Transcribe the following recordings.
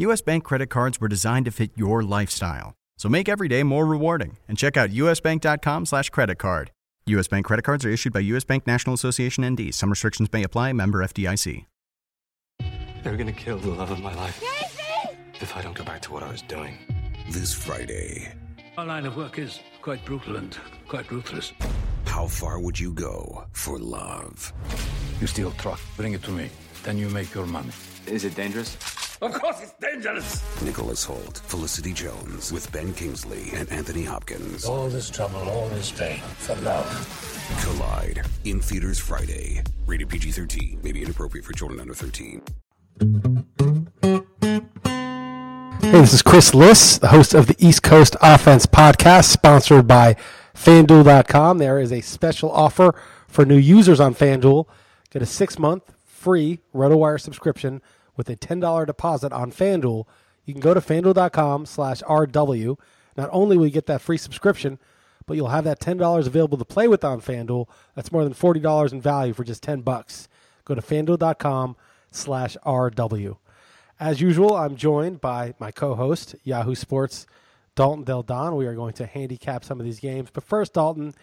US Bank credit cards were designed to fit your lifestyle. So make every day more rewarding and check out usbank.com slash credit card. US Bank credit cards are issued by US Bank National Association ND. Some restrictions may apply. Member FDIC. They're gonna kill the love of my life. If I don't go back to what I was doing. This Friday, Our line of work is quite brutal and quite ruthless. how far would you go for love? You steal truck, bring it to me. Then you make your money. Is it dangerous? Of course it's dangerous! Nicholas Hoult, Felicity Jones, with Ben Kingsley and Anthony Hopkins. All this trouble, all this pain for love. Collide in theaters Friday. Rated PG 13. May be inappropriate for children under 13. Hey, this is Chris Liss, the host of the East Coast Offense podcast, sponsored by FanDuel.com. There is a special offer for new users on FanDuel. Get a six month free RotoWire subscription with a $10 deposit on FanDuel. You can go to FanDuel.com slash RW. Not only will you get that free subscription, but you'll have that $10 available to play with on FanDuel. That's more than $40 in value for just 10 bucks. Go to FanDuel.com slash RW. As usual, I'm joined by my co-host, Yahoo Sports, Dalton Del Don. We are going to handicap some of these games. But first, Dalton,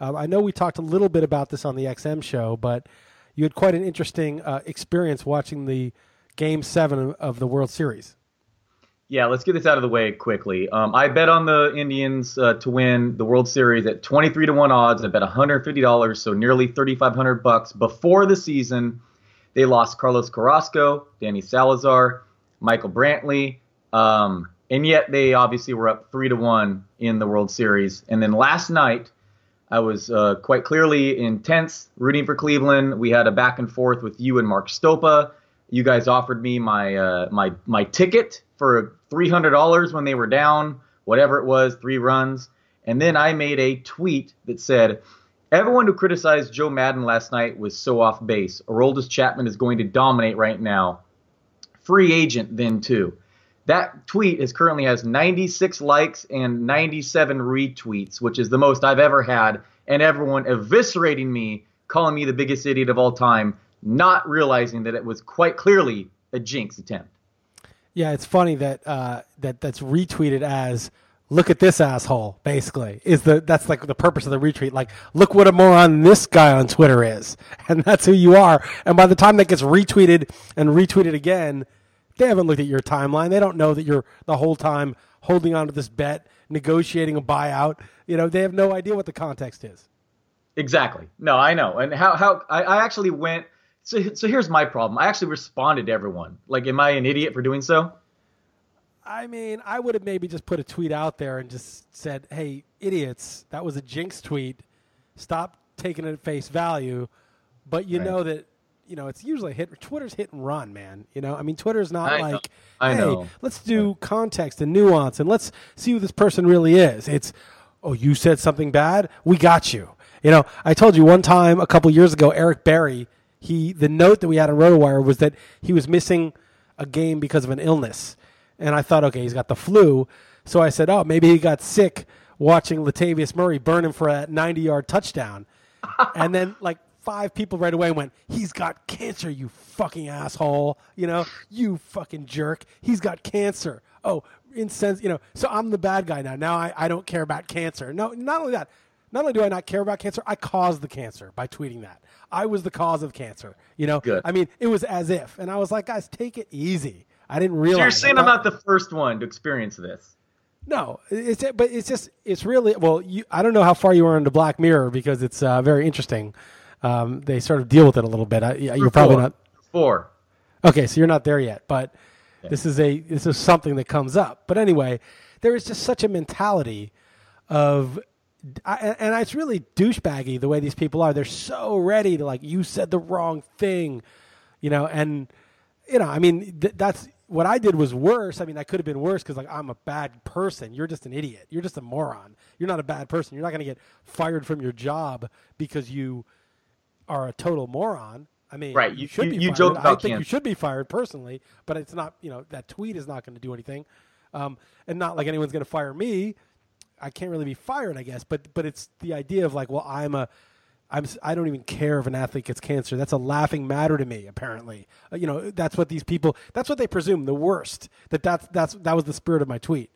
um, I know we talked a little bit about this on the XM show, but you had quite an interesting uh, experience watching the Game Seven of the World Series. Yeah, let's get this out of the way quickly. Um, I bet on the Indians uh, to win the World Series at 23 to 1 odds. I bet $150, so nearly 3500 bucks before the season. They lost Carlos Carrasco, Danny Salazar, Michael Brantley, um, and yet they obviously were up 3 to 1 in the World Series. And then last night, I was uh, quite clearly intense rooting for Cleveland. We had a back and forth with you and Mark Stopa. You guys offered me my uh, my my ticket for three hundred dollars when they were down, whatever it was, three runs. And then I made a tweet that said, "Everyone who criticized Joe Maddon last night was so off base. Aroldis Chapman is going to dominate right now. Free agent then too." That tweet is currently has 96 likes and 97 retweets, which is the most I've ever had, and everyone eviscerating me, calling me the biggest idiot of all time, not realizing that it was quite clearly a jinx attempt. Yeah, it's funny that uh, that that's retweeted as "Look at this asshole." Basically, is the that's like the purpose of the retweet. Like, look what a moron this guy on Twitter is, and that's who you are. And by the time that gets retweeted and retweeted again, they haven't looked at your timeline. They don't know that you're the whole time holding on to this bet, negotiating a buyout. You know, they have no idea what the context is. Exactly. No, I know. And how how I, I actually went. So so here's my problem. I actually responded to everyone. Like, am I an idiot for doing so? I mean, I would have maybe just put a tweet out there and just said, "Hey, idiots, that was a jinx tweet. Stop taking it at face value." But you Right. know that you know it's usually hit. Twitter's hit and run, man. You know, I mean, Twitter's not I know. like, I "Hey, know. let's do context and nuance and let's see who this person really is." It's, "Oh, you said something bad. We got you." You know, I told you one time a couple years ago, Eric Berry. He the note that we had on RotoWire was that he was missing a game because of an illness. And I thought, okay, he's got the flu. So I said, oh, maybe he got sick watching Latavius Murray burn him for that 90 yard touchdown. and then, like, five people right away went, he's got cancer, you fucking asshole. You know, you fucking jerk. He's got cancer. Oh, insense, you know, so I'm the bad guy now. Now I, I don't care about cancer. No, not only that, not only do I not care about cancer, I caused the cancer by tweeting that. I was the cause of cancer. You know, Good. I mean, it was as if. And I was like, guys, take it easy. I didn't realize. So you're saying I'm not the first one to experience this. No, it's but it's just it's really well. You, I don't know how far you are into Black Mirror because it's uh, very interesting. Um, they sort of deal with it a little bit. I, you're probably not Four. okay, so you're not there yet. But this is a this is something that comes up. But anyway, there is just such a mentality of, I, and it's really douchebaggy the way these people are. They're so ready to like you said the wrong thing, you know, and you know, I mean, th- that's what I did was worse. I mean, I could have been worse because like I'm a bad person. You're just an idiot. You're just a moron. You're not a bad person. You're not going to get fired from your job because you are a total moron. I mean, Right, you- should you- be you fired. joke I about think you should be fired personally, but it's not. You know, that tweet is not going to do anything, um, and not like anyone's going to fire me. I can't really be fired, I guess. But but it's the idea of like, well, I'm a I'm I don't even care if an athlete gets cancer. That's a laughing matter to me. Apparently, Uh, you know, that's what these people. That's what they presume. The worst. That that's that's that was the spirit of my tweet.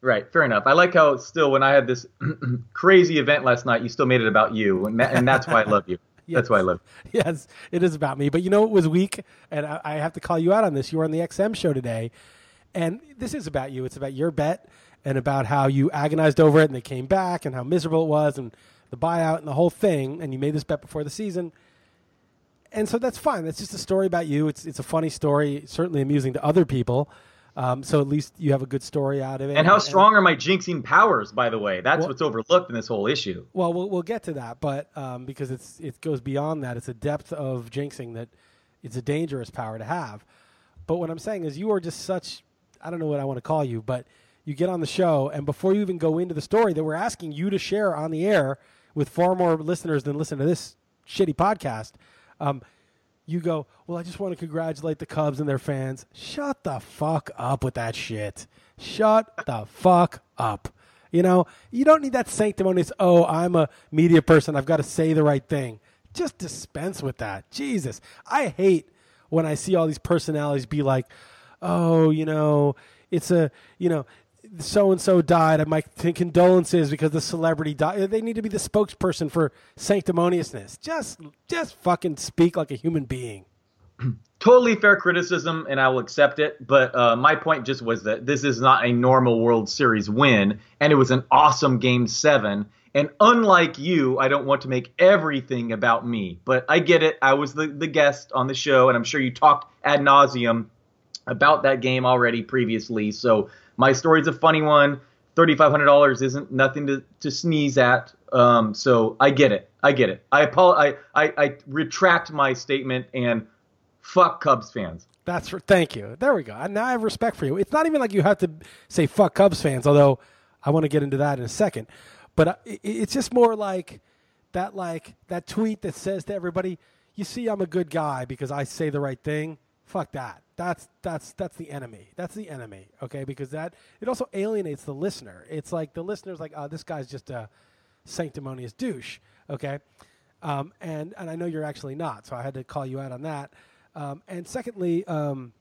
Right, fair enough. I like how still when I had this crazy event last night, you still made it about you, and, that, and that's why I love you. That's why I love. You. yes, it is about me. But you know, it was weak, and I, I have to call you out on this. You were on the XM show today, and this is about you. It's about your bet and about how you agonized over it, and they came back, and how miserable it was, and the buyout, and the whole thing. And you made this bet before the season, and so that's fine. That's just a story about you. It's it's a funny story, certainly amusing to other people. Um, so at least you have a good story out of it. And how strong are my jinxing powers? By the way, that's Well- what's overlooked in this whole issue. Well, we'll we'll get to that, but um, because it's it goes beyond that, it's a depth of jinxing that it's a dangerous power to have. But what I'm saying is, you are just such I don't know what I want to call you, but you get on the show, and before you even go into the story that we're asking you to share on the air with far more listeners than listen to this shitty podcast, um, you go, well, I just want to congratulate the Cubs and their fans. Shut the fuck up with that shit. Shut the fuck up. You know, you don't need that sanctimonious, oh, I'm a media person. I've got to say the right thing. Just dispense with that. Jesus. I hate when I see all these personalities be like, oh, you know, it's a, you know, so and so died. My condolences because the celebrity died. They need to be the spokesperson for sanctimoniousness. Just, just fucking speak like a human being. Totally fair criticism, and I will accept it. But uh, my point just was that this is not a normal World Series win, and it was an awesome Game Seven. And unlike you, I don't want to make everything about me. But I get it. I was the, the guest on the show, and I'm sure you talked ad nauseum about that game already previously. So my story's a funny one. $3,500 isn't nothing to, to sneeze at. Um, so I get it. I get it. I, apol- I, I, I retract my statement and fuck Cubs fans. That's for, thank you. There we go. Now I have respect for you. It's not even like you have to say fuck Cubs fans, although I want to get into that in a second. But uh, it, it's just more like that, like that tweet that says to everybody, "You see, I'm a good guy because I say the right thing." Fuck that. That's that's that's the enemy. That's the enemy. Okay, because that it also alienates the listener. It's like the listener's like, "Oh, this guy's just a sanctimonious douche." Okay, um, and and I know you're actually not, so I had to call you out on that. Um, and secondly, um,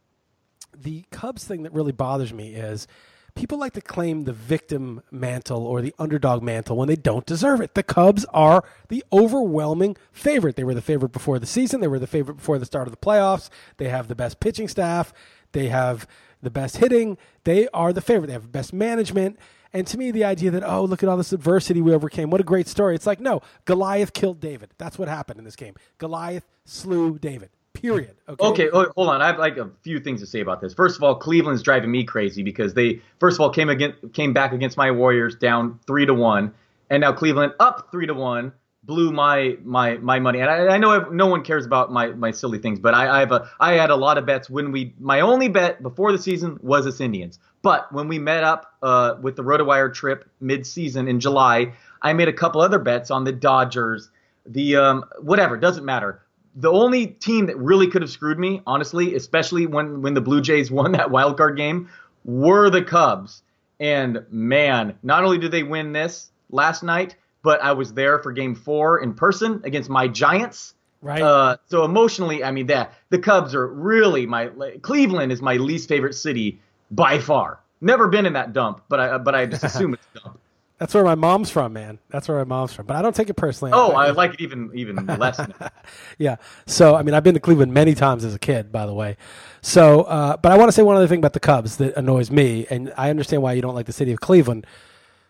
the Cubs thing that really bothers me is people like to claim the victim mantle or the underdog mantle when they don't deserve it. The Cubs are the overwhelming favorite. They were the favorite before the season, they were the favorite before the start of the playoffs. They have the best pitching staff, they have the best hitting, they are the favorite. They have the best management. And to me, the idea that, oh, look at all this adversity we overcame. What a great story. It's like, no, Goliath killed David. That's what happened in this game. Goliath slew David. Period. Okay. Okay, oh, hold on. I have like a few things to say about this. First of all, Cleveland's driving me crazy because they first of all came again came back against my Warriors down three to one, and now Cleveland up three to one blew my my my money. And I, I know no one cares about my my silly things, but I, I have a I had a lot of bets when we my only bet before the season was us Indians. But when we met up uh, with the RotoWire trip mid season in July, I made a couple other bets on the Dodgers, the um, whatever doesn't matter the only team that really could have screwed me, honestly, especially when when the Blue Jays won that wild card game, were the Cubs. And man, not only did they win this last night, but I was there for Game Four in person against my Giants. Right. Uh, so emotionally, I mean that the Cubs are really my Cleveland is my least favorite city by far. Never been in that dump, but I but I just assume it's a dump. That's where my mom's from, man. That's where my mom's from. But I don't take it personally. Oh, I like it even even less. Now. yeah. So I mean, I've been to Cleveland many times as a kid, by the way. So, uh, but I want to say one other thing about the Cubs that annoys me, and I understand why you don't like the city of Cleveland.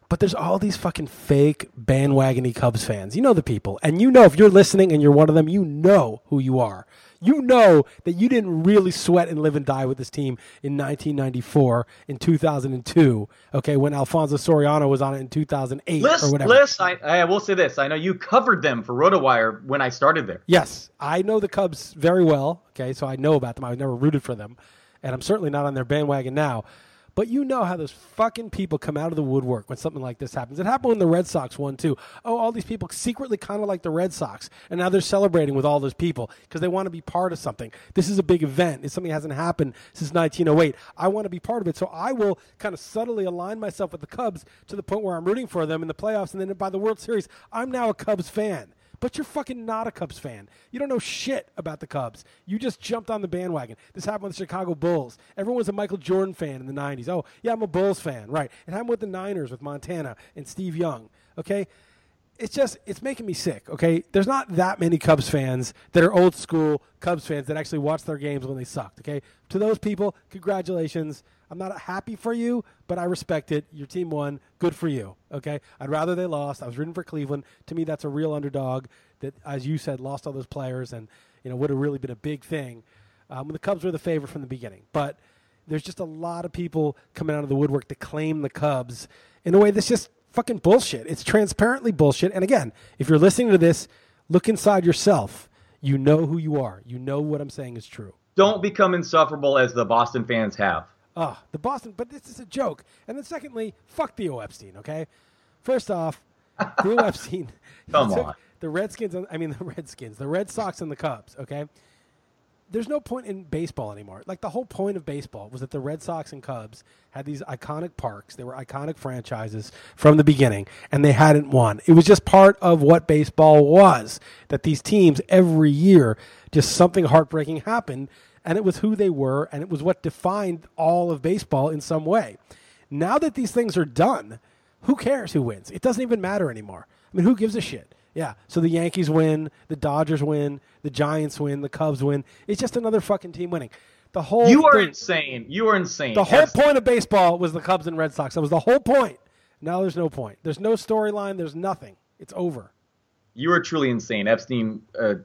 But there's all these fucking fake bandwagony Cubs fans. You know the people, and you know if you're listening and you're one of them, you know who you are you know that you didn't really sweat and live and die with this team in 1994, in 2002, okay, when Alfonso Soriano was on it in 2008 Liss, or whatever. Liss, I, I will say this. I know you covered them for RotoWire when I started there. Yes, I know the Cubs very well, okay, so I know about them. I was never rooted for them, and I'm certainly not on their bandwagon now. But you know how those fucking people come out of the woodwork when something like this happens. It happened when the Red Sox won too. Oh, all these people secretly kind of like the Red Sox, and now they're celebrating with all those people because they want to be part of something. This is a big event. It's something that hasn't happened since 1908. I want to be part of it, so I will kind of subtly align myself with the Cubs to the point where I'm rooting for them in the playoffs, and then by the World Series, I'm now a Cubs fan but you're fucking not a Cubs fan. You don't know shit about the Cubs. You just jumped on the bandwagon. This happened with the Chicago Bulls. Everyone was a Michael Jordan fan in the 90s. Oh, yeah, I'm a Bulls fan. Right. It happened with the Niners with Montana and Steve Young. Okay? It's just, it's making me sick. Okay? There's not that many Cubs fans that are old school Cubs fans that actually watch their games when they sucked. Okay? To those people, congratulations. I'm not happy for you, but I respect it. Your team won. Good for you. Okay. I'd rather they lost. I was rooting for Cleveland. To me, that's a real underdog that, as you said, lost all those players and you know would have really been a big thing. Um, the Cubs were the favorite from the beginning, but there's just a lot of people coming out of the woodwork to claim the Cubs in a way that's just fucking bullshit. It's transparently bullshit. And again, if you're listening to this, look inside yourself. You know who you are. You know what I'm saying is true. Don't become insufferable as the Boston fans have. Oh, the Boston, but this is a joke. And then secondly, fuck Theo Epstein, okay? First off, Theo Epstein. Come on. The Redskins, I mean, the Redskins, the Red Sox and the Cubs, okay? There's no point in baseball anymore. Like, the whole point of baseball was that the Red Sox and Cubs had these iconic parks. They were iconic franchises from the beginning, and they hadn't won. It was just part of what baseball was, that these teams every year, just something heartbreaking happened and it was who they were, and it was what defined all of baseball in some way. Now that these things are done, who cares who wins? It doesn't even matter anymore. I mean, who gives a shit? Yeah. So the Yankees win, the Dodgers win, the Giants win, the Cubs win. It's just another fucking team winning. The whole You are thing- insane. You are insane. the whole point of baseball was the Cubs and Red Sox. That was the whole point. Now there's no point. There's no storyline. There's nothing. It's over. You are truly insane. Epstein, uh,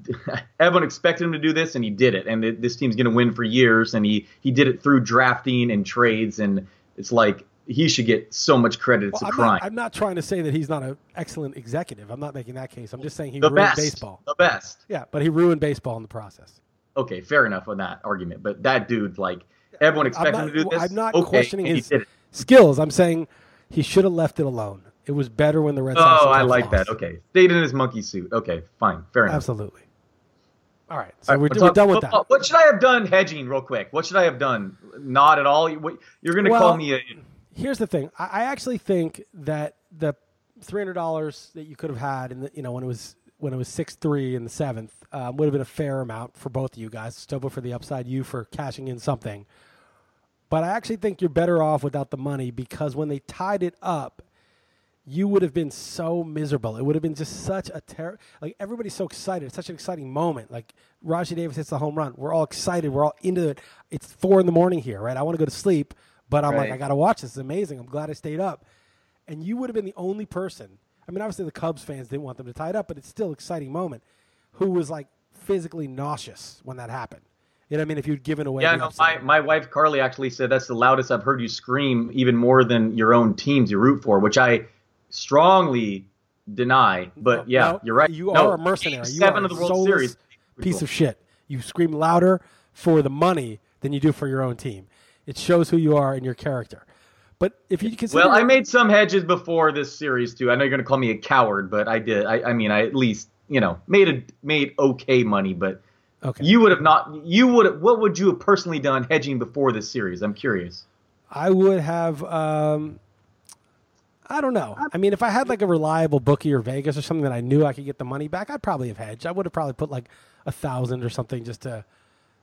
everyone expected him to do this, and he did it. And th- this team's going to win for years. And he, he did it through drafting and trades. And it's like he should get so much credit. It's Well, a I'm, crime. not, I'm not trying to say that he's not an excellent executive. I'm not making that case. I'm just saying he the ruined best. baseball. The best. Yeah, but he ruined baseball in the process. Okay, fair enough on that argument. But that dude, like, everyone expected not, him to do this. I'm not okay, questioning his skills. I'm saying he should have left it alone. It was better when the Red Sox. Oh, I like lost. that. Okay, stayed in his monkey suit. Okay, fine, fair enough. Absolutely. All right, so All right, we're, we're done with that. What should I have done hedging, real quick? What should I have done? Not at all. You're going to Well, call me a. Here's the thing. I, actually think that the three hundred dollars that you could have had, in the, you know, when it was when it was six three in the seventh, um, would have been a fair amount for both of you guys. Stopa for the upside, you for cashing in something. But I actually think you're better off without the money because when they tied it up, you would have been so miserable. It would have been just such a terror. Like everybody's so excited. It's such an exciting moment. Like Rajai Davis hits the home run. We're all excited. We're all into it. It's four in the morning here, right? I want to go to sleep, but I'm like, I got to watch this. It's amazing. I'm glad I stayed up. And you would have been the only person. I mean, obviously the Cubs fans didn't want them to tie it up, but it's still an exciting moment. Who was like physically nauseous when that happened? You know what I mean? If you'd given away, Yeah, no, my, my wife Carly actually said that's the loudest I've heard you scream, even more than your own teams you root for, which I strongly deny. But yeah, No, you're right. You No, are a mercenary. You seven are of the World Series. Piece of shit. You scream louder for the money than you do for your own team. It shows who you are and your character. But if you consider, Well, I made some hedges before this series too. I know you're going to call me a coward, but I did. I, I mean, I at least you know made a made okay money. But okay. you would have not. You would. have What would you have personally done hedging before this series? I'm curious. I would have. Um, I don't know. I mean, if I had like a reliable bookie or Vegas or something that I knew I could get the money back, I'd probably have hedged. I would have probably put like a thousand or something just to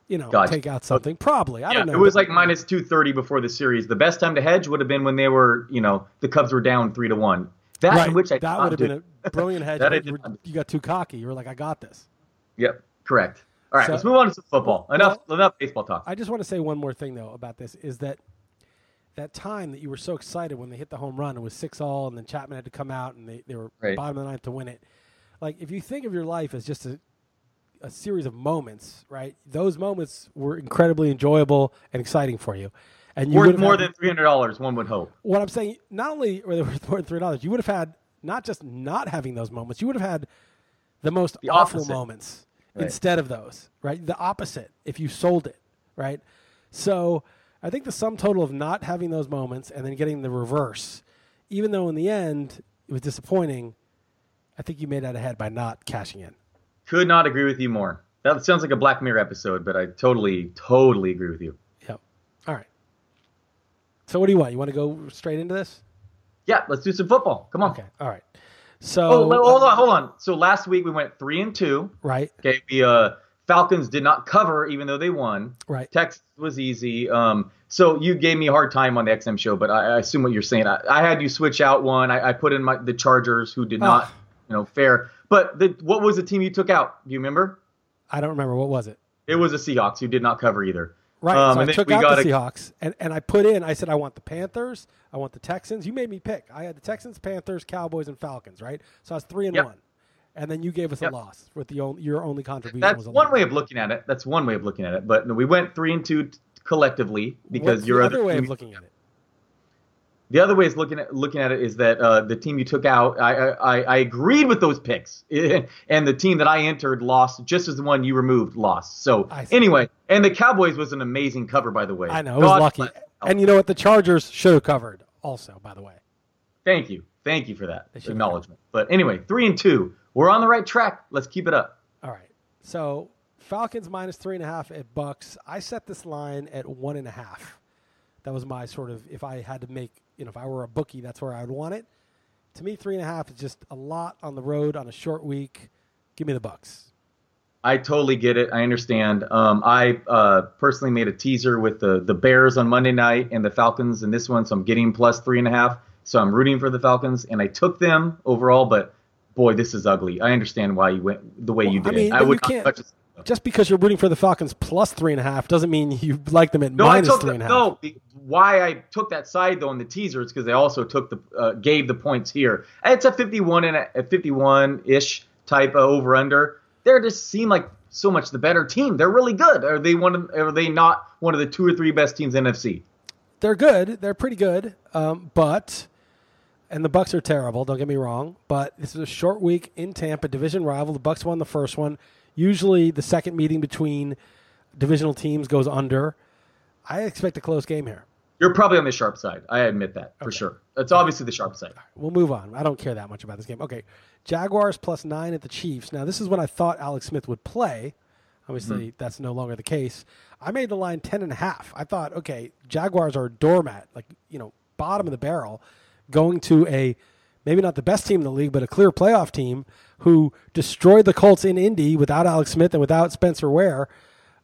you know, Gotcha. take out something. Probably. I yeah, don't know. it was like minus two thirty before the series. The best time to hedge would have been when they were, you know, the Cubs were down three to one. That right. which I that would have been a brilliant hedge. That I but did you, were, you got too cocky. You were like, I got this. Yep, correct. All right, So- let's move on to some football. Well- enough, enough baseball talk. I just want to say one more thing though about this is that that time that you were so excited when they hit the home run, it was six all, and then Chapman had to come out, and they, they were Right. bottom of the ninth to win it. Like if you think of your life as just a a series of moments, right? Those moments were incredibly enjoyable and exciting for you, and you would Worth more had- than three hundred dollars, one would hope. what I'm saying. Not only were they worth more than three dollars, you would have had not just not having those moments, you would have had the most The awful opposite. moments Right. instead of those, right? The opposite if you sold it, right? So I think the sum total of not having those moments and then getting the reverse, even though in the end it was disappointing, I think you made that ahead by not cashing in. Could not agree with you more. That sounds like a Black Mirror episode, but I totally, totally agree with you. Yep. All right. So what do you want? You want to go straight into this? Yeah, let's do some football. Come on. Okay. All right. So Oh, hold on, hold on. So last week we went three and two. right, Okay, We uh, Falcons did not cover, even though they won. right. Texas was easy. Um, so you gave me a hard time on the XM show, but I, I assume what you're saying. I, I had you switch out one. I, I put in my the Chargers, who did not, Ah. you know, fair. But the, what was the team you took out? Do you remember? I don't remember what was it. It was the Seahawks, who did not cover either. Right. Um, so I took we out got the a- Seahawks and, and I put in, I said, I want the Panthers, I want the Texans. You made me pick. I had the Texans, Panthers, Cowboys, and Falcons, right? So I was three and Yep. one. And then you gave us Yep. a loss with the only, your only contribution That's one loss. way of looking at it. That's one way of looking at it. But we went three and two t- collectively because What's your the other other way of looking at it. The other way is looking at looking at it is that uh, the team you took out, I, I I agreed with those picks, and the team that I entered lost just as the one you removed lost. So anyway, and the Cowboys was an amazing cover, by the way. I know, it was God lucky. bless. And you know what? The Chargers should have covered also, by the way. Thank you, thank you for that They should have acknowledgement. But anyway, three and two, we're on the right track. Let's keep it up. All right. So Falcons minus three and a half at Bucks. I set this line at one and a half. That was my sort of if I had to make you know if I were a bookie, that's where I would want it. To me, three and a half is just a lot on the road on a short week. Give me the Bucks. I totally get it. I understand. Um, I uh, personally made a teaser with the the Bears on Monday night and the Falcons in this one, so I'm getting plus three and a half. So I'm rooting for the Falcons, and I took them overall. But boy, this is ugly. I understand why you went the way you did. I mean, I would you not can't- Just because you're rooting for the Falcons plus three and a half doesn't mean you like them at No, minus took three and a half. no. Why I took that side though in the teaser is because they also took the uh, gave the points here. It's a 51 and a, a 51 ish type of over under. They just seem like so much the better team. They're really good. Are they one? Of, are they not one of the two or three best teams in NFC? they're good. They're pretty good. Um, but and the Bucks are terrible. Don't get me wrong. But this is a short week in Tampa, division rival. The Bucks won the first one. Usually, the second meeting between divisional teams goes under. I expect a close game here. You're probably on the sharp side. I admit that for sure. That's obviously the sharp side. We'll move on. I don't care that much about this game. Okay, Jaguars plus nine at the Chiefs. Now this is when I thought Alex Smith would play. Obviously, mm-hmm. that's no longer the case. I made the line ten and a half. I thought, okay, Jaguars are a doormat, like you know, bottom of the barrel, going to a maybe not the best team in the league, but a clear playoff team who destroyed the Colts in Indy without Alex Smith and without Spencer Ware.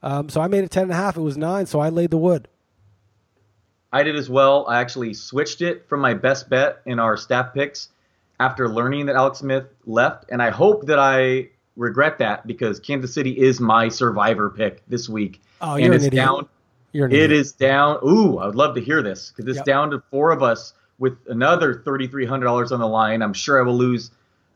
Um, so I made it ten and a half. It was nine, so I laid the wood. I did as well. I actually switched it from my best bet in our staff picks after learning that Alex Smith left, and I hope that I regret that because Kansas City is my survivor pick this week. Oh, you're an it's idiot. down. You're an It idiot. is down. Ooh, I would love to hear this because it's Yep. down to four of us with another thirty-three hundred dollars on the line. I'm sure I will lose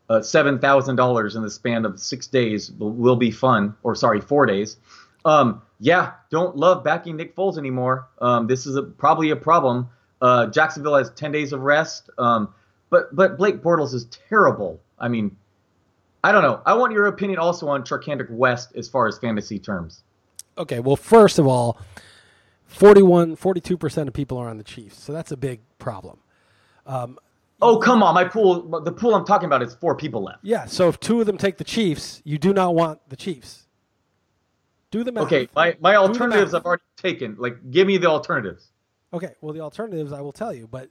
uh, seven thousand dollars in the span of six days. Will, will be fun, or sorry, four days. Um, yeah, don't love backing Nick Foles anymore. Um, this is a, probably a problem. Uh, Jacksonville has ten days of rest. Um, but but Blake Bortles is terrible. I mean, I don't know. I want your opinion also on Charcandrick West as far as fantasy terms. Okay, well, first of all, 41, 42% of people are on the Chiefs. So that's a big problem. Um, oh come on, my pool. The pool I'm talking about is four people left. Yeah, so if two of them take the Chiefs, you do not want the Chiefs. Do the math. Okay, my, my alternatives. I've already taken. Like, give me the alternatives. Okay, well, the alternatives I will tell you, but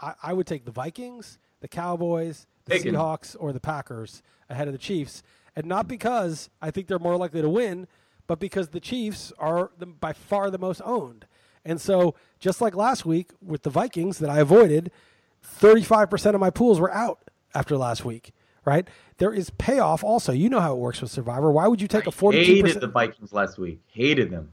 I, I would take the Vikings, the Cowboys, the Taken. Seahawks, or the Packers ahead of the Chiefs. And not because I think they're more likely to win, but because the Chiefs are the, by far the most owned. And so, just like last week with the Vikings that I avoided, 35% of my pools were out after last week, right? There is payoff also. You know how it works with Survivor. Why would you take a 42%? Hated the Vikings last week. Hated them.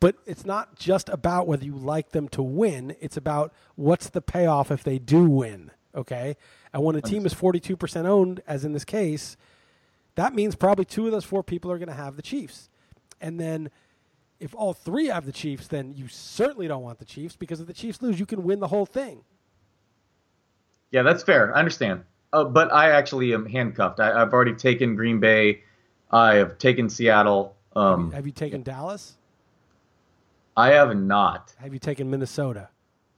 But it's not just about whether you like them to win, it's about what's the payoff if they do win, okay? And when a team is 42% owned, as in this case, that means probably two of those four people are going to have the Chiefs. And then if all three have the Chiefs, then you certainly don't want the Chiefs because if the Chiefs lose, you can win the whole thing. Yeah, that's fair. I understand. Uh, but I actually am handcuffed. I, have already taken Green Bay. I have taken Seattle. Um, have you taken Dallas? I have not. Have you taken Minnesota?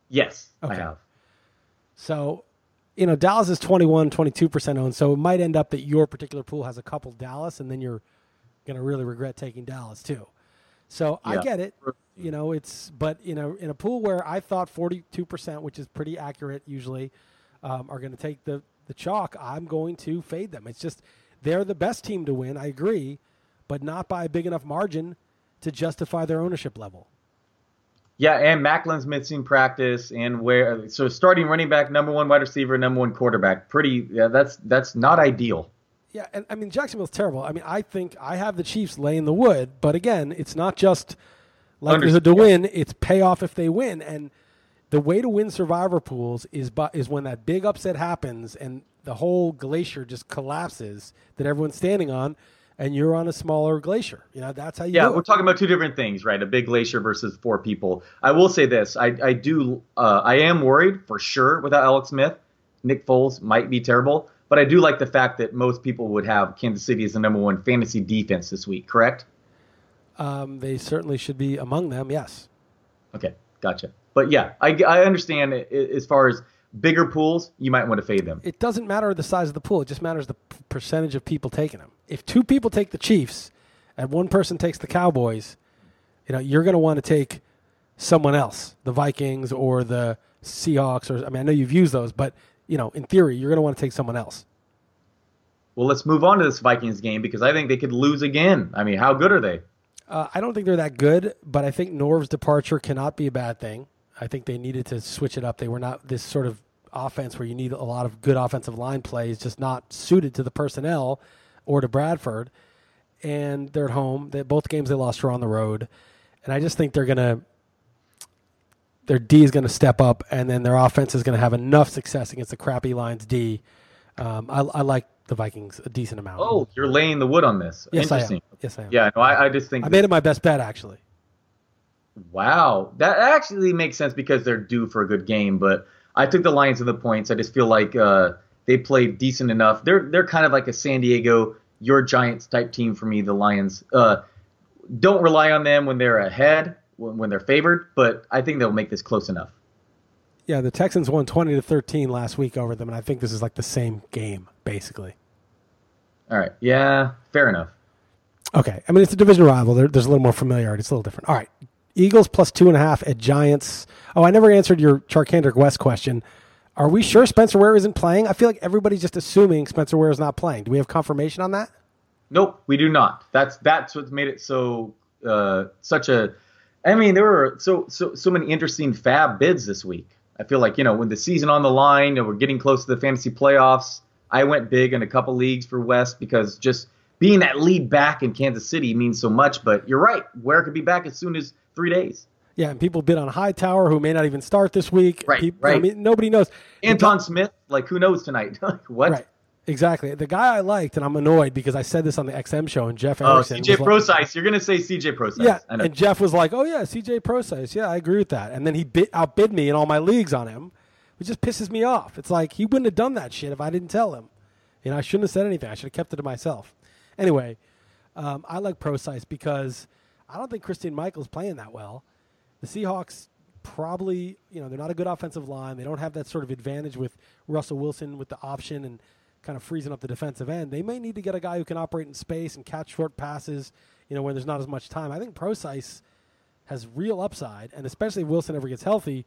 Yes, okay. I have. So, you know, Dallas is 21, 22% owned. So it might end up that your particular pool has a couple Dallas, and then you're going to really regret taking Dallas too. So yeah. I get it. You know, it's, but, you know, in a pool where I thought 42%, which is pretty accurate usually, um, are going to take the, the chalk, I'm going to fade them. It's just they're the best team to win. I agree, but not by a big enough margin to justify their ownership level. Yeah, and Maclin's missing practice, and where so starting running back, number one wide receiver, number one quarterback. Pretty, yeah, that's that's not ideal. Yeah, and I mean Jacksonville's terrible. I mean, I think I have the Chiefs laying the wood, but again, it's not just likelihood to win; it's payoff if they win. And the way to win survivor pools is but is when that big upset happens and the whole glacier just collapses that everyone's standing on and you're on a smaller glacier. You know, that's how you Yeah, we're talking about two different things, right? A big glacier versus four people. I will say this. I, I do uh, I am worried for sure without Alex Smith. Nick Foles might be terrible, but I do like the fact that most people would have Kansas City as the number one fantasy defense this week, correct? Um, they certainly should be among them, yes. Okay, gotcha. But yeah, I, I understand as far as bigger pools, you might want to fade them. It doesn't matter the size of the pool; it just matters the percentage of people taking them. If two people take the Chiefs and one person takes the Cowboys, you know you're going to want to take someone else, the Vikings or the Seahawks. Or I mean, I know you've used those, but you know, in theory, you're going to want to take someone else. Well, let's move on to this Vikings game because I think they could lose again. I mean, how good are they? Uh, I don't think they're that good, but I think Norv's departure cannot be a bad thing. I think they needed to switch it up. They were not this sort of offense where you need a lot of good offensive line plays, just not suited to the personnel or to Bradford. And they're at home. They, both games they lost were on the road, and I just think they're gonna their D is going to step up, and then their offense is going to have enough success against the crappy Lions D. Um, I, I, like the Vikings a decent amount. Oh, you're laying the wood on this. Yes, Interesting. I am. Yes, I am. Yeah, no, I, I just think I made it my best bet actually. Wow, that actually makes sense because they're due for a good game. But I took the Lions in the points. I just feel like uh, they played decent enough. They're they're kind of like a San Diego, your Giants type team for me. The Lions. Uh, don't rely on them when they're ahead, when, when they're favored. But I think they'll make this close enough. Yeah, the Texans won twenty to thirteen last week over them, and I think this is like the same game basically. All right. Yeah, fair enough. Okay. I mean, it's a division rival. There, there's a little more familiarity. It's a little different. All right. Eagles plus two and a half at Giants. Oh, I never answered your Charcandrick West question. Are we sure Spencer Ware isn't playing? I feel like everybody's just assuming Spencer Ware is not playing. Do we have confirmation on that? Nope, we do not. That's that's what's made it so uh, such a. I mean, there were so so so many interesting fab bids this week. I feel like you know when the season on the line and we're getting close to the fantasy playoffs. I went big in a couple leagues for West because just being that lead back in Kansas City means so much. But you're right, Ware could be back as soon as three days. Yeah, and people bid on Hightower, who may not even start this week. Right, people, right. I mean, nobody knows. Anton the, Smith, like who knows tonight? what? Right. Exactly. The guy I liked, and I'm annoyed because I said this on the XM show, and Jeff oh, Erickson. CJ Prosise. Like, You're going to say CJ Prosise. Yeah. And Jeff was like, oh, yeah, CJ Prosise. Yeah, I agree with that. And then he bid, outbid me in all my leagues on him, which just pisses me off. It's like he wouldn't have done that shit if I didn't tell him. You know, I shouldn't have said anything. I should have kept it to myself. Anyway, um, I like Prosise because I don't think Christine Michael's playing that well. The Seahawks probably, you know, they're not a good offensive line. They don't have that sort of advantage with Russell Wilson with the option and kind of freezing up the defensive end. They may need to get a guy who can operate in space and catch short passes, you know, when there's not as much time. I think Prosise has real upside, and especially if Wilson ever gets healthy,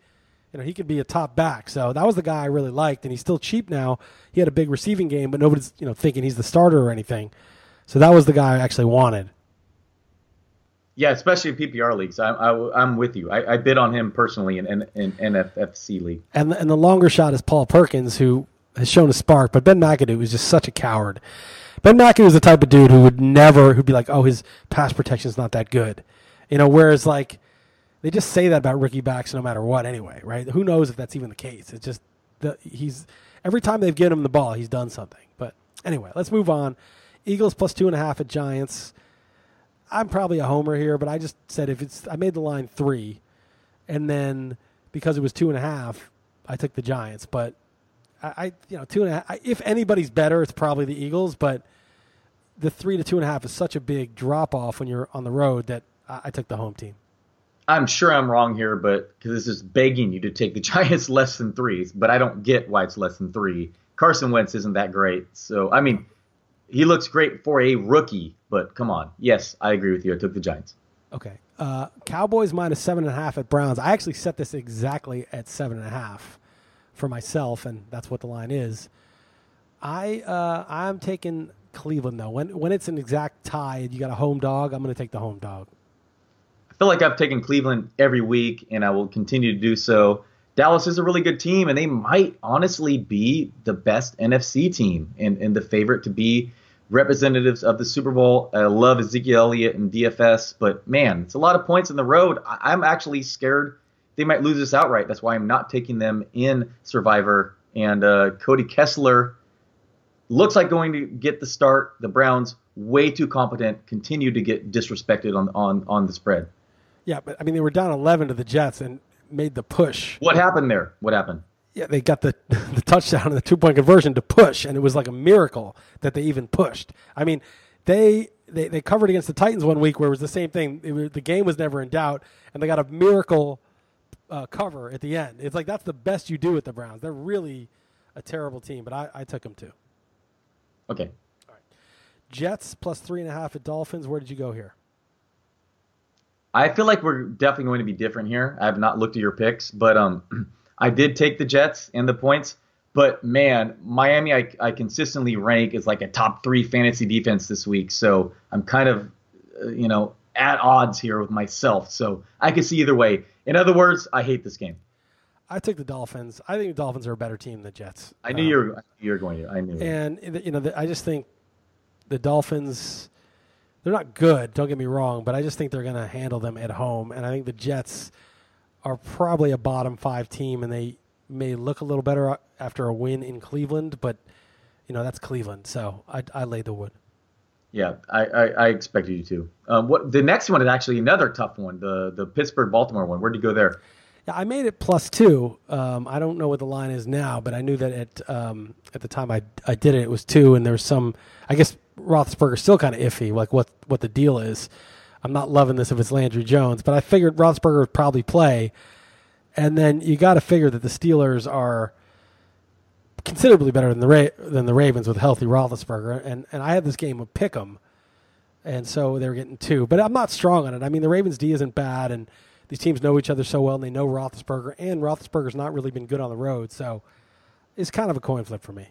you know, he could be a top back. So that was the guy I really liked, and he's still cheap now. He had a big receiving game, but nobody's, you know, thinking he's the starter or anything. So that was the guy I actually wanted. Yeah, especially in PPR leagues. I, I, I'm with you. I, I bid on him personally in, in, in NFFC league. And the, and the longer shot is Paul Perkins, who has shown a spark, but Ben McAdoo is just such a coward. Ben McAdoo is the type of dude who would never, who'd be like, oh, his pass protection is not that good. You know, whereas like they just say that about rookie backs no matter what anyway, right? Who knows if that's even the case? It's just the, he's every time they've given him the ball, he's done something. But anyway, let's move on. Eagles plus two and a half at Giants. I'm probably a homer here, but I just said if it's I made the line three, and then because it was two and a half, I took the Giants. But I, I you know two and a half. I, if anybody's better, it's probably the Eagles. But the three to two and a half is such a big drop off when you're on the road that I, I took the home team. I'm sure I'm wrong here, but because this is begging you to take the Giants less than three, but I don't get why it's less than three. Carson Wentz isn't that great, so I mean, he looks great for a rookie, but come on. Yes, I agree with you. I took the Giants. Okay. Uh, Cowboys minus seven and a half at Browns. I actually set this exactly at seven and a half for myself, and that's what the line is. I uh, I'm taking Cleveland though. When when it's an exact tie, and you got a home dog. I'm going to take the home dog. I feel like I've taken Cleveland every week, and I will continue to do so. Dallas is a really good team, and they might honestly be the best NFC team and, and the favorite to be representatives of the Super Bowl. I love Ezekiel Elliott and DFS, but man, it's a lot of points in the road. I, I'm actually scared they might lose this outright. That's why I'm not taking them in Survivor. And uh, Cody Kessler looks like going to get the start. The Browns way too competent, continue to get disrespected on on on the spread. Yeah, but I mean they were down 11 to the Jets and made the push. What happened there? What happened? Yeah, they got the the touchdown and the two point conversion to push, and it was like a miracle that they even pushed. I mean, they they, they covered against the Titans one week where it was the same thing. Was, the game was never in doubt, and they got a miracle uh, cover at the end. It's like that's the best you do with the Browns. They're really a terrible team, but I, I took them too. Okay. All right. Jets plus three and a half at Dolphins. Where did you go here? I feel like we're definitely going to be different here. I have not looked at your picks, but um, I did take the Jets and the points. But man, Miami, I, I consistently rank as like a top three fantasy defense this week. So I'm kind of, uh, you know, at odds here with myself. So I could see either way. In other words, I hate this game. I took the Dolphins. I think the Dolphins are a better team than the Jets. I knew um, you were you were going to. I knew. And you know, I just think the Dolphins they're not good. Don't get me wrong, but I just think they're going to handle them at home. And I think the Jets are probably a bottom five team, and they may look a little better after a win in Cleveland. But you know, that's Cleveland, so I, I laid the wood. Yeah, I, I, I expected you to. Um, what the next one is actually another tough one. The the Pittsburgh Baltimore one. Where'd you go there? Yeah, I made it plus two. Um, I don't know what the line is now, but I knew that at um, at the time I I did it, it was two, and there's some. I guess Roethlisberger's still kind of iffy, like what what the deal is. I'm not loving this if it's Landry Jones, but I figured Roethlisberger would probably play, and then you got to figure that the Steelers are considerably better than the Ra- than the Ravens with healthy Roethlisberger, and and I had this game of pick'em, and so they were getting two, but I'm not strong on it. I mean, the Ravens D isn't bad, and these teams know each other so well, and they know Roethlisberger, and Roethlisberger's not really been good on the road, so it's kind of a coin flip for me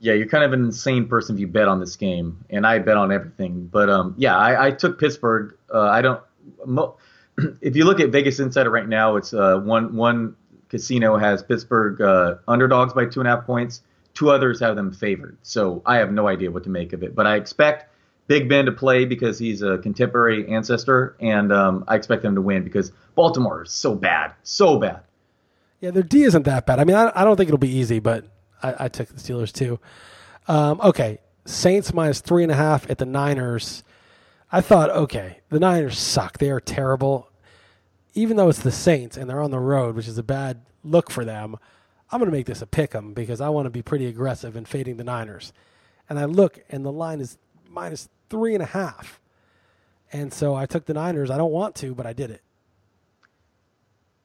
yeah, you're kind of an insane person if you bet on this game, and I bet on everything. But um, yeah, I, I took Pittsburgh. Uh, I don't. Mo- if you look at Vegas Insider right now, it's uh, one one casino has Pittsburgh uh, underdogs by two and a half points. Two others have them favored. So I have no idea what to make of it. But I expect Big Ben to play because he's a contemporary ancestor, and um, I expect them to win because Baltimore is so bad, so bad. Yeah, their D isn't that bad. I mean, I, I don't think it'll be easy, but I, I took the Steelers too. Um, okay, Saints minus three and a half at the Niners. I thought, okay, the Niners suck. They are terrible. Even though it's the Saints and they're on the road, which is a bad look for them, I'm going to make this a pick 'em because I want to be pretty aggressive in fading the Niners. And I look, and the line is minus three and a half. And so I took the Niners. I don't want to, but I did it.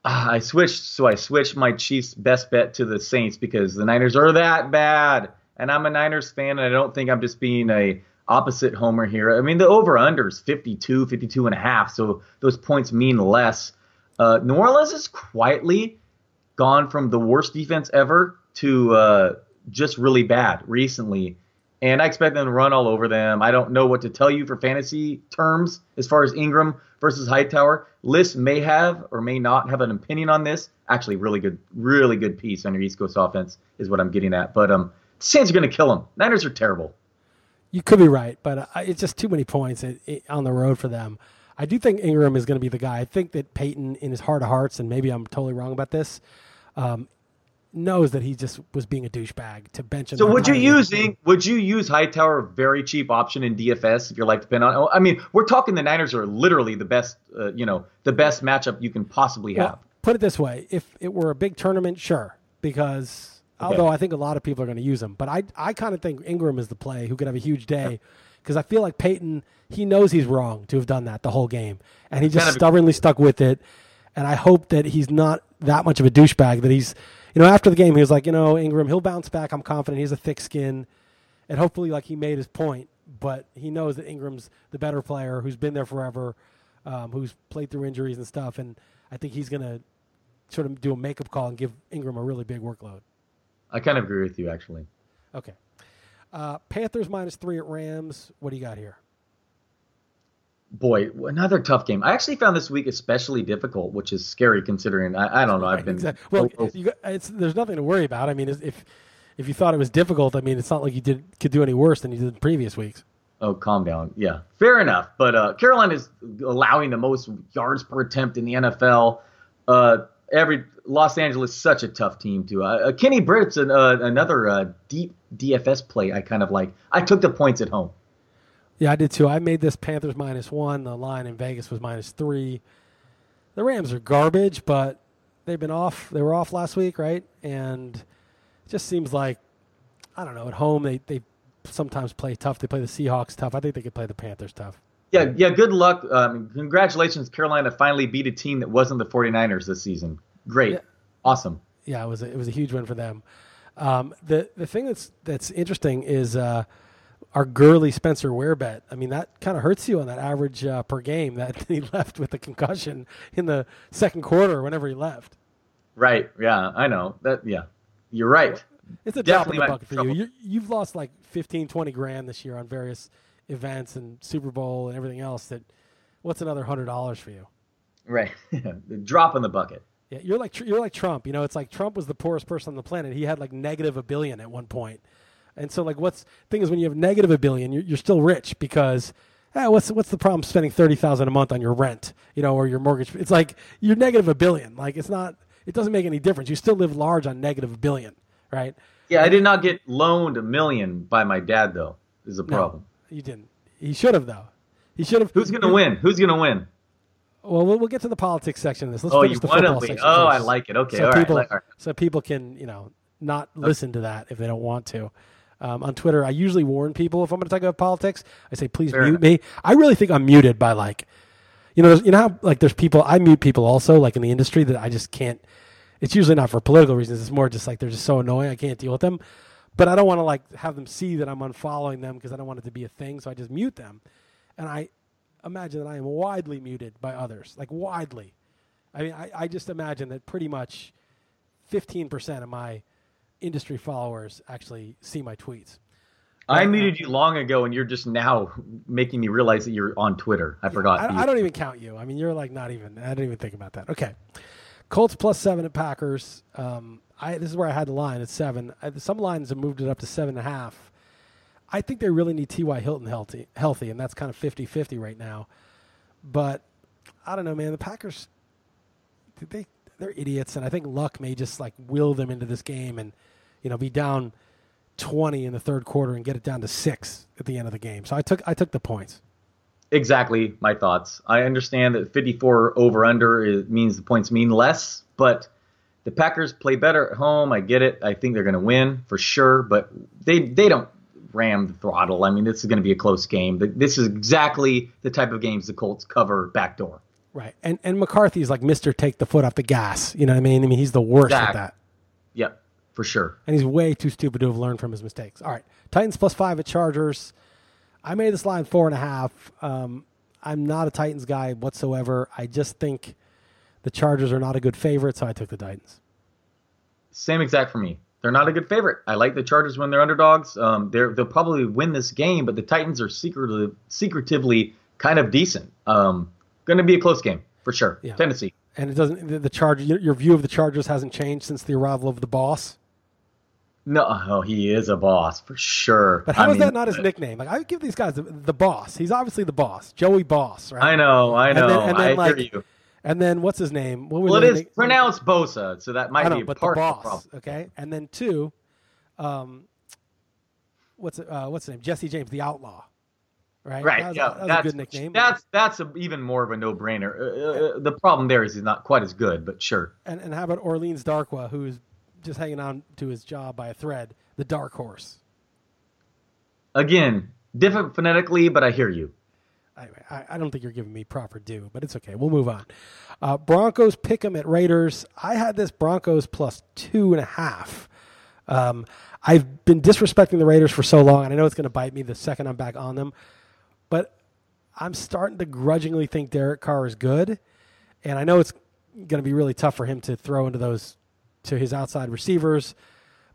I switched, so I switched my Chiefs best bet to the Saints because the Niners are that bad, and I'm a Niners fan, and I don't think I'm just being a opposite homer here. I mean, the over under is 52, 52 and a half, so those points mean less. Uh, New Orleans has quietly gone from the worst defense ever to uh, just really bad recently, and I expect them to run all over them. I don't know what to tell you for fantasy terms as far as Ingram versus Hightower. Liss may have or may not have an opinion on this. Actually, really good, really good piece on your East Coast offense is what I'm getting at. But um, Saints are going to kill them. Niners are terrible. You could be right, but uh, it's just too many points it, it, on the road for them. I do think Ingram is going to be the guy. I think that Payton, in his heart of hearts, and maybe I'm totally wrong about this, um, knows that he just was being a douchebag to bench him. So would you using would you use Hightower very cheap option in DFS if you're like depend on? I mean, we're talking the Niners are literally the best, uh, you know, the best matchup you can possibly have. Well, put it this way: if it were a big tournament, sure, because okay. although I think a lot of people are going to use him, but I I kind of think Ingram is the play who could have a huge day. Because I feel like Payton, he knows he's wrong to have done that the whole game, and he just kind of stubbornly stuck with it. And I hope that he's not that much of a douchebag that he's you know, after the game, he was like, you know, Ingram, he'll bounce back. I'm confident. He has a thick skin, and hopefully, like he made his point. But he knows that Ingram's the better player, who's been there forever, um, who's played through injuries and stuff. And I think he's going to sort of do a makeup call and give Ingram a really big workload. I kind of agree with you, actually. Okay. Uh, Panthers minus three at Rams. What do you got here? Boy, another tough game. I actually found this week especially difficult, which is scary considering I, I don't know. I've been exactly. well. Got, there's nothing to worry about. I mean, if if you thought it was difficult, I mean, it's not like you did could do any worse than you did in previous weeks. Oh, calm down. Yeah, fair enough. But uh, Carolina is allowing the most yards per attempt in the NFL. Uh, every Los Angeles is such a tough team too. Uh, Kenny Britt's an, uh, another uh, deep DFS play. I kind of like. I took the points at home. Yeah, I did too. I made this Panthers minus one. The line in Vegas was minus three. The Rams are garbage, but they've been off. They were off last week, right? And it just seems like I don't know. At home, they they sometimes play tough. They play the Seahawks tough. I think they could play the Panthers tough. Yeah, yeah. Good luck. Um, congratulations, Carolina finally beat a team that wasn't the 49ers this season. Great, yeah. awesome. Yeah, it was a, it was a huge win for them. Um, the the thing that's that's interesting is. Uh, our girly Spencer Ware bet. I mean, that kind of hurts you on that average uh, per game that he left with the concussion in the second quarter whenever he left. Right. Yeah, I know. That yeah. You're right. It's a Definitely drop in the bucket for you. you. have lost like 15, 20 grand this year on various events and Super Bowl and everything else that what's another $100 for you? Right. the drop in the bucket. Yeah, you're like you're like Trump. You know, it's like Trump was the poorest person on the planet. He had like negative a billion at one point and so, like, what's thing is when you have negative a billion, you're, you're still rich because eh, what's what's the problem spending thirty thousand a month on your rent, you know, or your mortgage? It's like you're negative a billion. Like it's not. It doesn't make any difference. You still live large on negative a billion, right? Yeah, I did not get loaned a million by my dad though. Is a problem. No, you didn't. He should have though. He should have. Who's gonna win? Who's gonna win? Well, we'll, we'll get to the politics section of this. Let's oh, you the to lead? Oh, first. I like it. Okay, so all people, right. So people can, you know, not listen to that if they don't want to um, on Twitter. I usually warn people if I'm going to talk about politics. I say, please Fair mute enough. me. I really think I'm muted by like, you know, you know how like there's people I mute people also like in the industry that I just can't. It's usually not for political reasons. It's more just like they're just so annoying. I can't deal with them. But I don't want to like have them see that I'm unfollowing them because I don't want it to be a thing. So I just mute them, and I imagine that I am widely muted by others, like widely. I mean, I, I just imagine that pretty much 15% of my industry followers actually see my tweets. I muted you long ago, and you're just now making me realize that you're on Twitter. I yeah, forgot. I, I, don't even count you. I mean, you're like not even. I didn't even think about that. Okay, Colts plus seven at Packers. Um, I this is where I had the line at seven. I, some lines have moved it up to seven and a half. I think they really need T.Y. Hilton healthy, healthy, and that's kind of 50-50 right now. But I don't know, man. The Packers, they they're idiots, and I think luck may just like will them into this game and you know, be down 20 in the third quarter and get it down to six at the end of the game. So I took I took the points. Exactly my thoughts. I understand that 54 over under means the points mean less, but the Packers play better at home. I get it. I think they're going to win for sure, but they they don't ram the throttle. I mean, this is going to be a close game. This is exactly the type of games the Colts cover backdoor. Right, and and McCarthy's like Mister Take the foot off the gas. You know what I mean? I mean, he's the worst exactly. at that. For sure. And he's way too stupid to have learned from his mistakes. All right, Titans plus five at Chargers. I made this line four and a half. Um, I'm not a Titans guy whatsoever. I just think the Chargers are not a good favorite, so I took the Titans. Same exact for me. they're not a good favorite. I like the Chargers when they're underdogs. Um, they're, they'll probably win this game, but the Titans are secretly, secretively kind of decent. Um, going to be a close game for sure. Yeah. Tennessee. And it doesn't. The, the Charger. Your, your view of the Chargers hasn't changed since the arrival of the boss. No, oh, he is a boss for sure. But how I is mean, that not his nickname? Like I would give these guys the, the boss. He's obviously the boss, Joey Boss, right? I know, I And know. then- and then, I like, hear you. And then what's his name? What was Well, it nick- pronounced Bosa, so that might know, be but the part of the boss. problem. Okay, and then two, um, what's uh, what's his name? Jesse James, the Outlaw. Right. Right. That was, yeah, that was that's a good nickname. That's that's a, even more of a no-brainer. Uh, uh, the problem there is he's not quite as good, but sure. And and how about Orleans Darkwa, who's just hanging on to his job by a thread, the dark horse. Again, different phonetically, but I hear you. I, I don't think you're giving me proper due, but it's okay. We'll move on. Uh, Broncos pick 'em at Raiders. I had this Broncos plus two and a half. Um, I've been disrespecting the Raiders for so long, and I know it's going to bite me the second I'm back on them. But I'm starting to grudgingly think Derek Carr is good, and I know it's going to be really tough for him to throw into those to his outside receivers.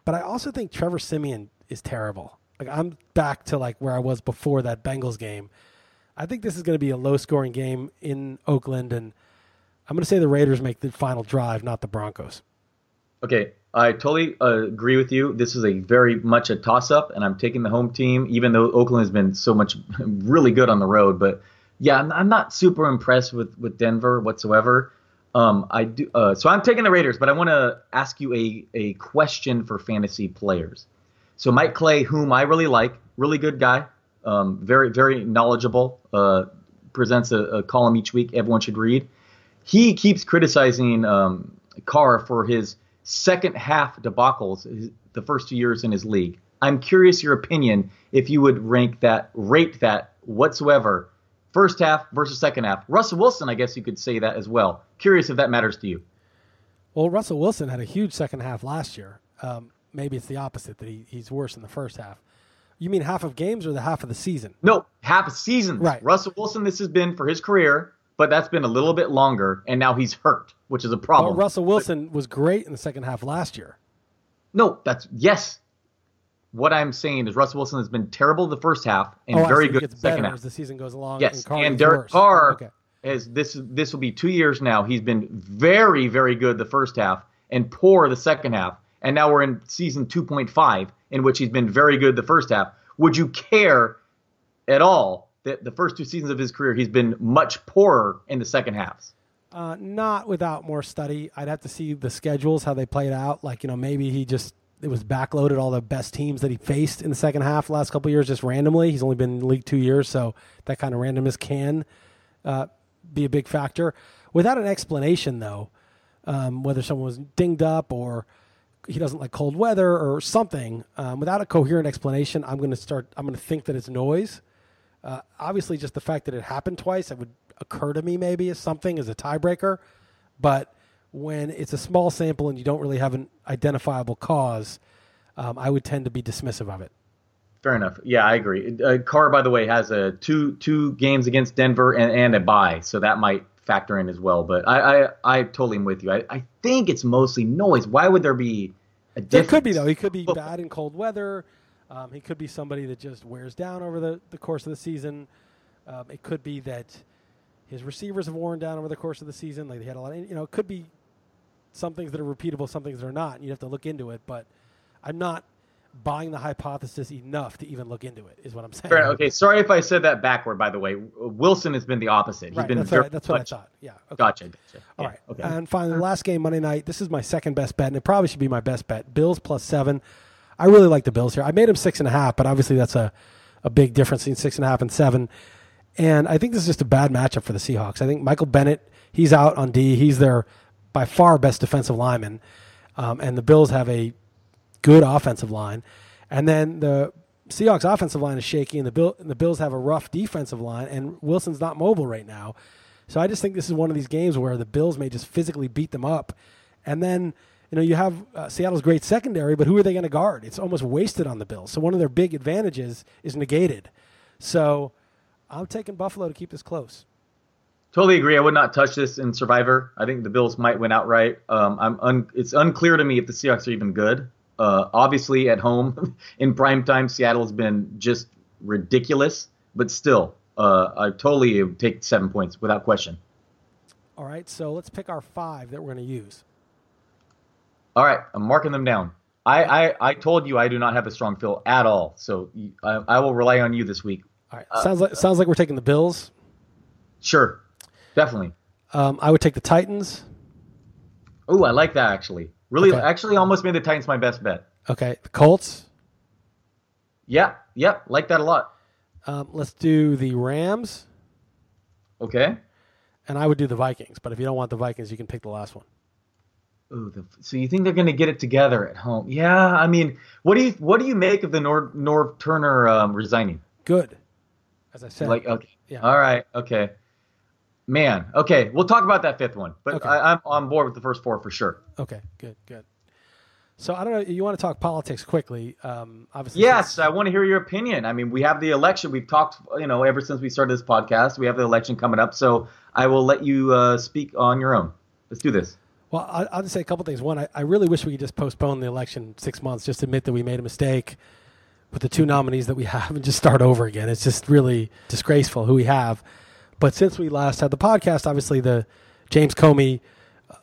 But I also think Trevor Siemian is terrible. Like I'm back to like where I was before that Bengals game. I think this is going to be a low scoring game in Oakland, and I'm going to say the Raiders make the final drive, not the Broncos. Okay, I totally uh, agree with you. This is a very much a toss-up, and I'm taking the home team, even though Oakland has been so much really good on the road. But yeah, I'm, I'm not super impressed with with Denver whatsoever. Um, I do, uh, so I'm taking the Raiders, but I want to ask you a a question for fantasy players. So Mike Clay, whom I really like, really good guy, um, very very knowledgeable, uh, presents a, a column each week. Everyone should read. He keeps criticizing um, Carr for his second half debacles the first two years in his league. I'm curious your opinion if you would rank that, rate that whatsoever, first half versus second half. Russell Wilson, I guess you could say that as well. Curious if that matters to you. Well, Russell Wilson had a huge second half last year. Um, maybe it's the opposite that he, he's worse in the first half. You mean half of games or the half of the season? No, half of season. Right. Russell Wilson, this has been for his career, but that's been a little bit longer, and now he's hurt, which is a problem. Well, Russell Wilson was great in the second half last year. no, that's yes. What I'm saying is Russell Wilson has been terrible the first half and oh, very good the second half. as the season goes along. Yes, and, and Derek worse. Carr Okay. is this. This will be two years now. He's been very, very good the first half and poor the second half, and now we're in season 2.5 in which he's been very good the first half. Would you care at all that the first two seasons of his career he's been much poorer in the second halves? Uh, not without more study. I'd have to see the schedules, how they played out. Like, you know, maybe he just, it was backloaded all the best teams that he faced in the second half last couple years just randomly. He's only been in the league two years, so that kind of randomness can uh, be a big factor. Without an explanation, though, um, whether someone was dinged up or he doesn't like cold weather or something, um, without a coherent explanation, I'm going to start, I'm going to think that it's noise. Uh, obviously, just the fact that it happened twice, it would occur to me maybe as something as a tiebreaker. But when it's a small sample and you don't really have an identifiable cause, um, I would tend to be dismissive of it. Fair enough. Yeah, I agree. Uh, Carr, by the way, has a two two games against Denver and, and a bye, so that might factor in as well. But I I, I totally am with you. I, I think it's mostly noise. Why would there be a There difference? could be though. He could be bad in cold weather. Um, he could be somebody that just wears down over the, the course of the season. Um, it could be that his receivers have worn down over the course of the season. Like they had a lot. Of, you know, it could be some things that are repeatable, some things that are not. And you have to look into it. But I'm not buying the hypothesis enough to even look into it. Is what I'm saying. Fair, okay, sorry if I said that backward. By the way, Wilson has been the opposite. He's Right, been that's, what that's what I thought. Yeah. Okay. Gotcha. gotcha. All Yeah, right. Okay. And finally, the last game Monday night. This is my second best bet, and it probably should be my best bet. Bills plus seven. I really like the Bills here. I made them six and a half, but obviously that's a, a big difference between six and a half and seven. And I think this is just a bad matchup for the Seahawks. I think Michael Bennett, he's out on D. He's their by far best defensive lineman, um, and the Bills have a good offensive line. And then the Seahawks offensive line is shaky, and the Bill the Bills have a rough defensive line, and Wilson's not mobile right now. So I just think this is one of these games where the Bills may just physically beat them up, and then you know you have uh, Seattle's great secondary, but who are they going to guard? It's almost wasted on the Bills. So one of their big advantages is negated. So I'm taking Buffalo to keep this close. Totally agree. I would not touch this in Survivor. I think the Bills might win outright. Um, I'm un- it's unclear to me if the Seahawks are even good. Uh, obviously, at home in prime time, Seattle's been just ridiculous, but still, uh, I totally take seven points without question. All right, so let's pick our five that we're going to use. All right, I'm marking them down. I, I, I told you I do not have a strong feel at all, so I, I will rely on you this week. All right, sounds like sounds like we're taking the Bills. Sure, definitely. Um, I would take the Titans. Oh, I like that actually. Really, Okay. actually, almost made the Titans my best bet. Okay, the Colts. Yeah, yeah, like that a lot. Um, let's do the Rams, Okay. and I would do the Vikings. But if you don't want the Vikings, you can pick the last one. Ooh, the, so you think they're going to get it together at home? Yeah, I mean, what do you what do you make of the Norv Norv Turner um, resigning? Good, as I said. Like, okay, Yeah. all right, okay, man, okay, we'll talk about that fifth one, but Okay. I, I'm on board with the first four for sure. okay, good, good. So I don't know. You want to talk politics quickly? Um, obviously, Yes, I want to hear your opinion. I mean, we have the election. We've talked, you know, ever since we started this podcast. We have the election coming up, so I will let you uh, speak on your own. Let's do this. Well, I- I'll just say a couple things. One, I, I really wish we could just postpone the election six months, just admit that we made a mistake with the two nominees that we have and just start over again. It's just really disgraceful who we have. But since we last had the podcast, obviously the James Comey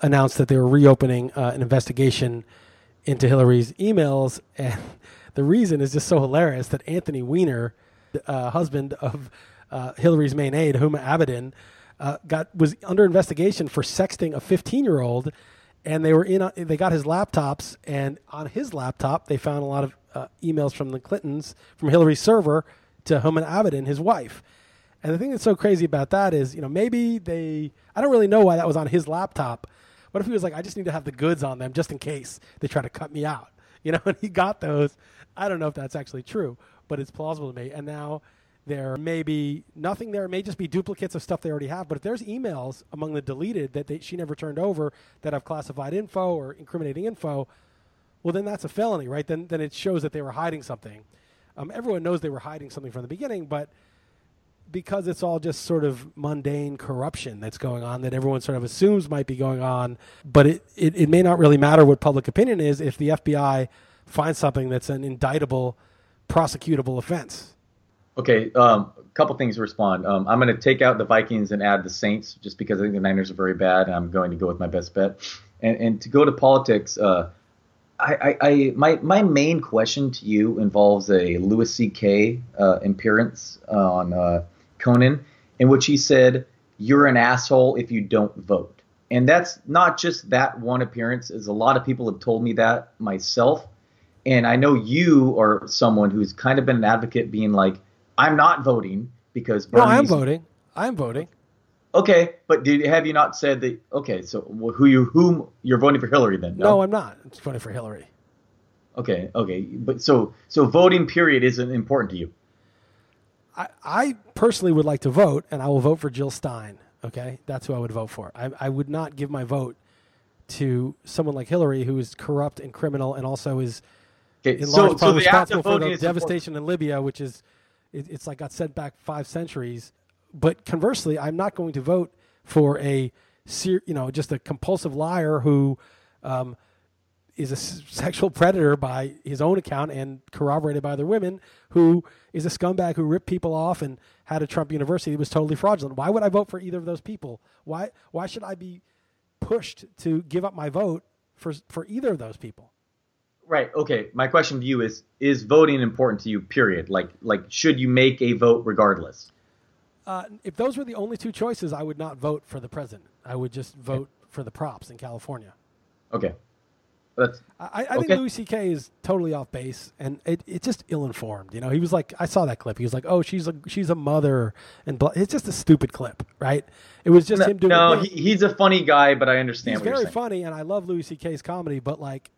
announced that they were reopening uh, an investigation into Hillary's emails, and the reason is just so hilarious that Anthony Weiner, uh, husband of uh, Hillary's main aide, Huma Abedin, uh, got was under investigation for sexting a 15 year old, and they were in. They got his laptops, and on his laptop they found a lot of uh, emails from the Clintons from Hillary's server to Huma Abedin, his wife. And the thing that's so crazy about that is, you know, maybe they. I don't really know why that was on his laptop. What if he was like, I just need to have the goods on them just in case they try to cut me out? You know, and he got those. I don't know if that's actually true, but it's plausible to me. And now there may be nothing there. It may just be duplicates of stuff they already have. But if there's emails among the deleted that they, she never turned over that have classified info or incriminating info, well, then that's a felony, right? Then, then it shows that they were hiding something. Um, everyone knows they were hiding something from the beginning, but because it's all just sort of mundane corruption that's going on that everyone sort of assumes might be going on, but it, it, it may not really matter what public opinion is if the FBI finds something that's an indictable, prosecutable offense. Okay, um, a couple things to respond. Um, I'm going to take out the Vikings and add the Saints just because I think the Niners are very bad. I'm going to go with my best bet. And, and to go to politics, uh, I, I, I my my main question to you involves a Louis C.K. Uh, appearance on uh, Conan, in which he said, "You're an asshole if you don't vote." And that's not just that one appearance. As a lot of people have told me that myself, and I know you are someone who's kind of been an advocate, being like, "I'm not voting because." No, I'm voting. I'm voting. Okay, but did have you not said that? Okay, so who you whom you're voting for Hillary then? No, I'm not. I'm voting for Hillary. Okay, okay, but so so voting period isn't important to you. I, I personally would like to vote, and I will vote for Jill Stein. Okay, that's who I would vote for. I, I would not give my vote to someone like Hillary, who is corrupt and criminal, and also is Okay, in so large part act responsible for the important. devastation in Libya, which is it, it's like got sent back five centuries. But conversely, I'm not going to vote for a you know just a compulsive liar who um, is a s- sexual predator by his own account and corroborated by other women, who is a scumbag who ripped people off and had a Trump university that was totally fraudulent. Why would I vote for either of those people? Why why should I be pushed to give up my vote for for either of those people? Right. Okay. My question to you is: Is voting important to you? Period. Like like should you make a vote regardless? Uh, if those were the only two choices, I would not vote for the president. I would just vote for the props in California. Okay. That's I, I Okay. think Louis C.K. is totally off base, and it, it's just ill-informed. You know, he was like, I saw that clip. He was like, "Oh, she's a she's a mother," and blah. it's just a stupid clip, right? It was just no, him doing. no he, he's a funny guy, but I understand he's what you're very funny, and I love Louis C.K.'s comedy, but like,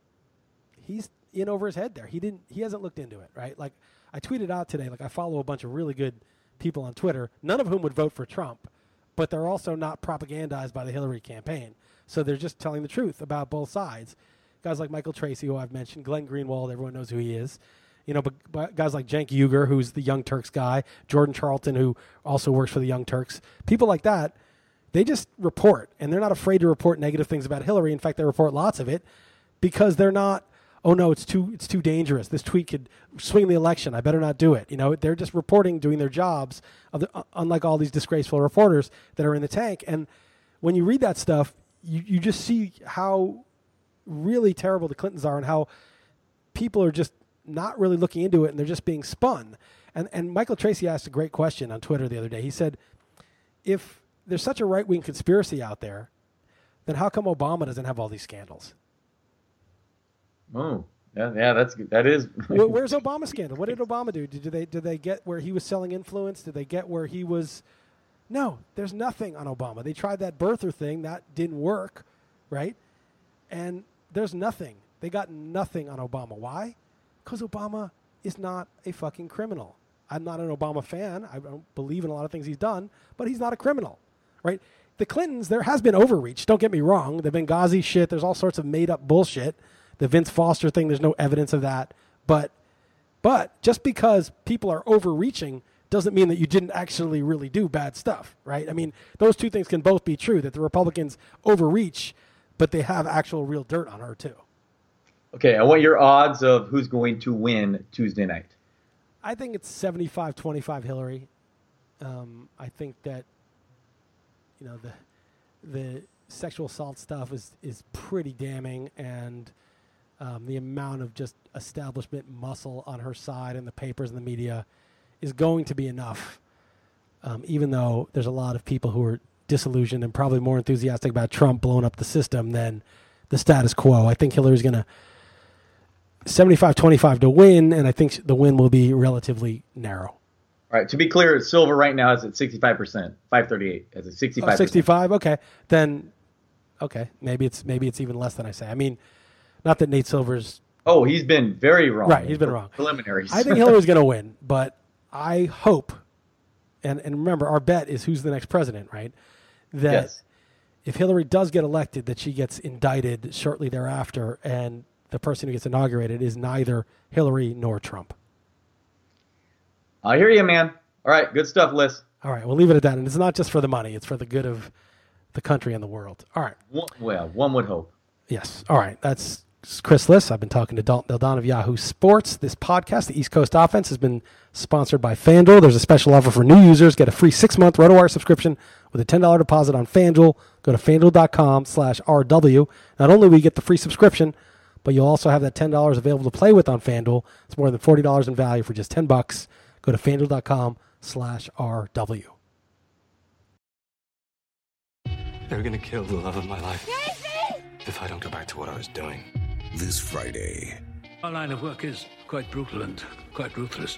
he's in over his head there. He didn't. He hasn't looked into it, right? Like, I tweeted out today. Like, I follow a bunch of really good people on Twitter, none of whom would vote for Trump, but they're also not propagandized by the Hillary campaign. So they're just telling the truth about both sides. Guys like Michael Tracey, who I've mentioned, Glenn Greenwald, everyone knows who he is. You know, but, but guys like Cenk Uygur, who's the Young Turks guy, Jordan Chariton, who also works for the Young Turks, people like that, they just report, and they're not afraid to report negative things about Hillary. In fact, they report lots of it because they're not oh no, it's too it's too dangerous. This tweet could swing the election. I better not do it. You know, they're just reporting, doing their jobs, uh, unlike all these disgraceful reporters that are in the tank. And when you read that stuff, you, you just see how really terrible the Clintons are and how people are just not really looking into it and they're just being spun. And and Michael Tracey asked a great question on Twitter the other day. He said, if there's such a right wing conspiracy out there, then how come Obama doesn't have all these scandals? Oh, yeah, yeah, that's that is. Where's Obama's scandal? What did Obama do? Did, did they did they get where he was selling influence? Did they get where he was? No, there's nothing on Obama. They tried that birther thing that didn't work, right? And there's nothing. They got nothing on Obama. Why? Because Obama is not a fucking criminal. I'm not an Obama fan. I don't believe in a lot of things he's done, but he's not a criminal, right? The Clintons, there has been overreach. Don't get me wrong. The Benghazi shit, there's all sorts of made up bullshit the Vince Foster thing, there's no evidence of that. But but just because people are overreaching doesn't mean that you didn't actually really do bad stuff, right? I mean, those two things can both be true that the Republicans overreach, but they have actual real dirt on her too. Okay, I want your odds of who's going to win Tuesday night. I think it's 75 25 Hillary. Um, I think that, you know, the, the sexual assault stuff is, is pretty damning and – um, the amount of just establishment muscle on her side and the papers and the media is going to be enough. Um, even though there's a lot of people who are disillusioned and probably more enthusiastic about Trump blowing up the system than the status quo. I think Hillary's going to 75 25 to win, and I think the win will be relatively narrow. All right. To be clear, silver right now is at 65%, 538 as a 65 oh, 65 okay then okay maybe it's maybe it's even less than i say i mean not that Nate Silver's. Oh, he's been very wrong. Right, he's been wrong. Preliminaries. I think Hillary's going to win, but I hope, and and remember, our bet is who's the next president, right? That yes. if Hillary does get elected, that she gets indicted shortly thereafter, and the person who gets inaugurated is neither Hillary nor Trump. I hear you, man. All right, good stuff, Liss. All right, we'll leave it at that. And it's not just for the money; it's for the good of the country and the world. All right. Well, one would hope. Yes. All right. That's Chris Liss. I've been talking to Dalton Del Don of Yahoo Sports. This podcast, the East Coast Offense, has been sponsored by FanDuel. There's a special offer for new users. Get a free six-month RotoWire subscription with a $10 deposit on FanDuel. Go to FanDuel.com slash RW. Not only will you get the free subscription, but you'll also have that $10 available to play with on FanDuel. It's more than $40 in value for just 10 bucks. Go to FanDuel.com slash RW. They're going to kill the love of my life. Casey! If I don't go back to what I was doing this Friday. Our line of work is quite brutal and quite ruthless.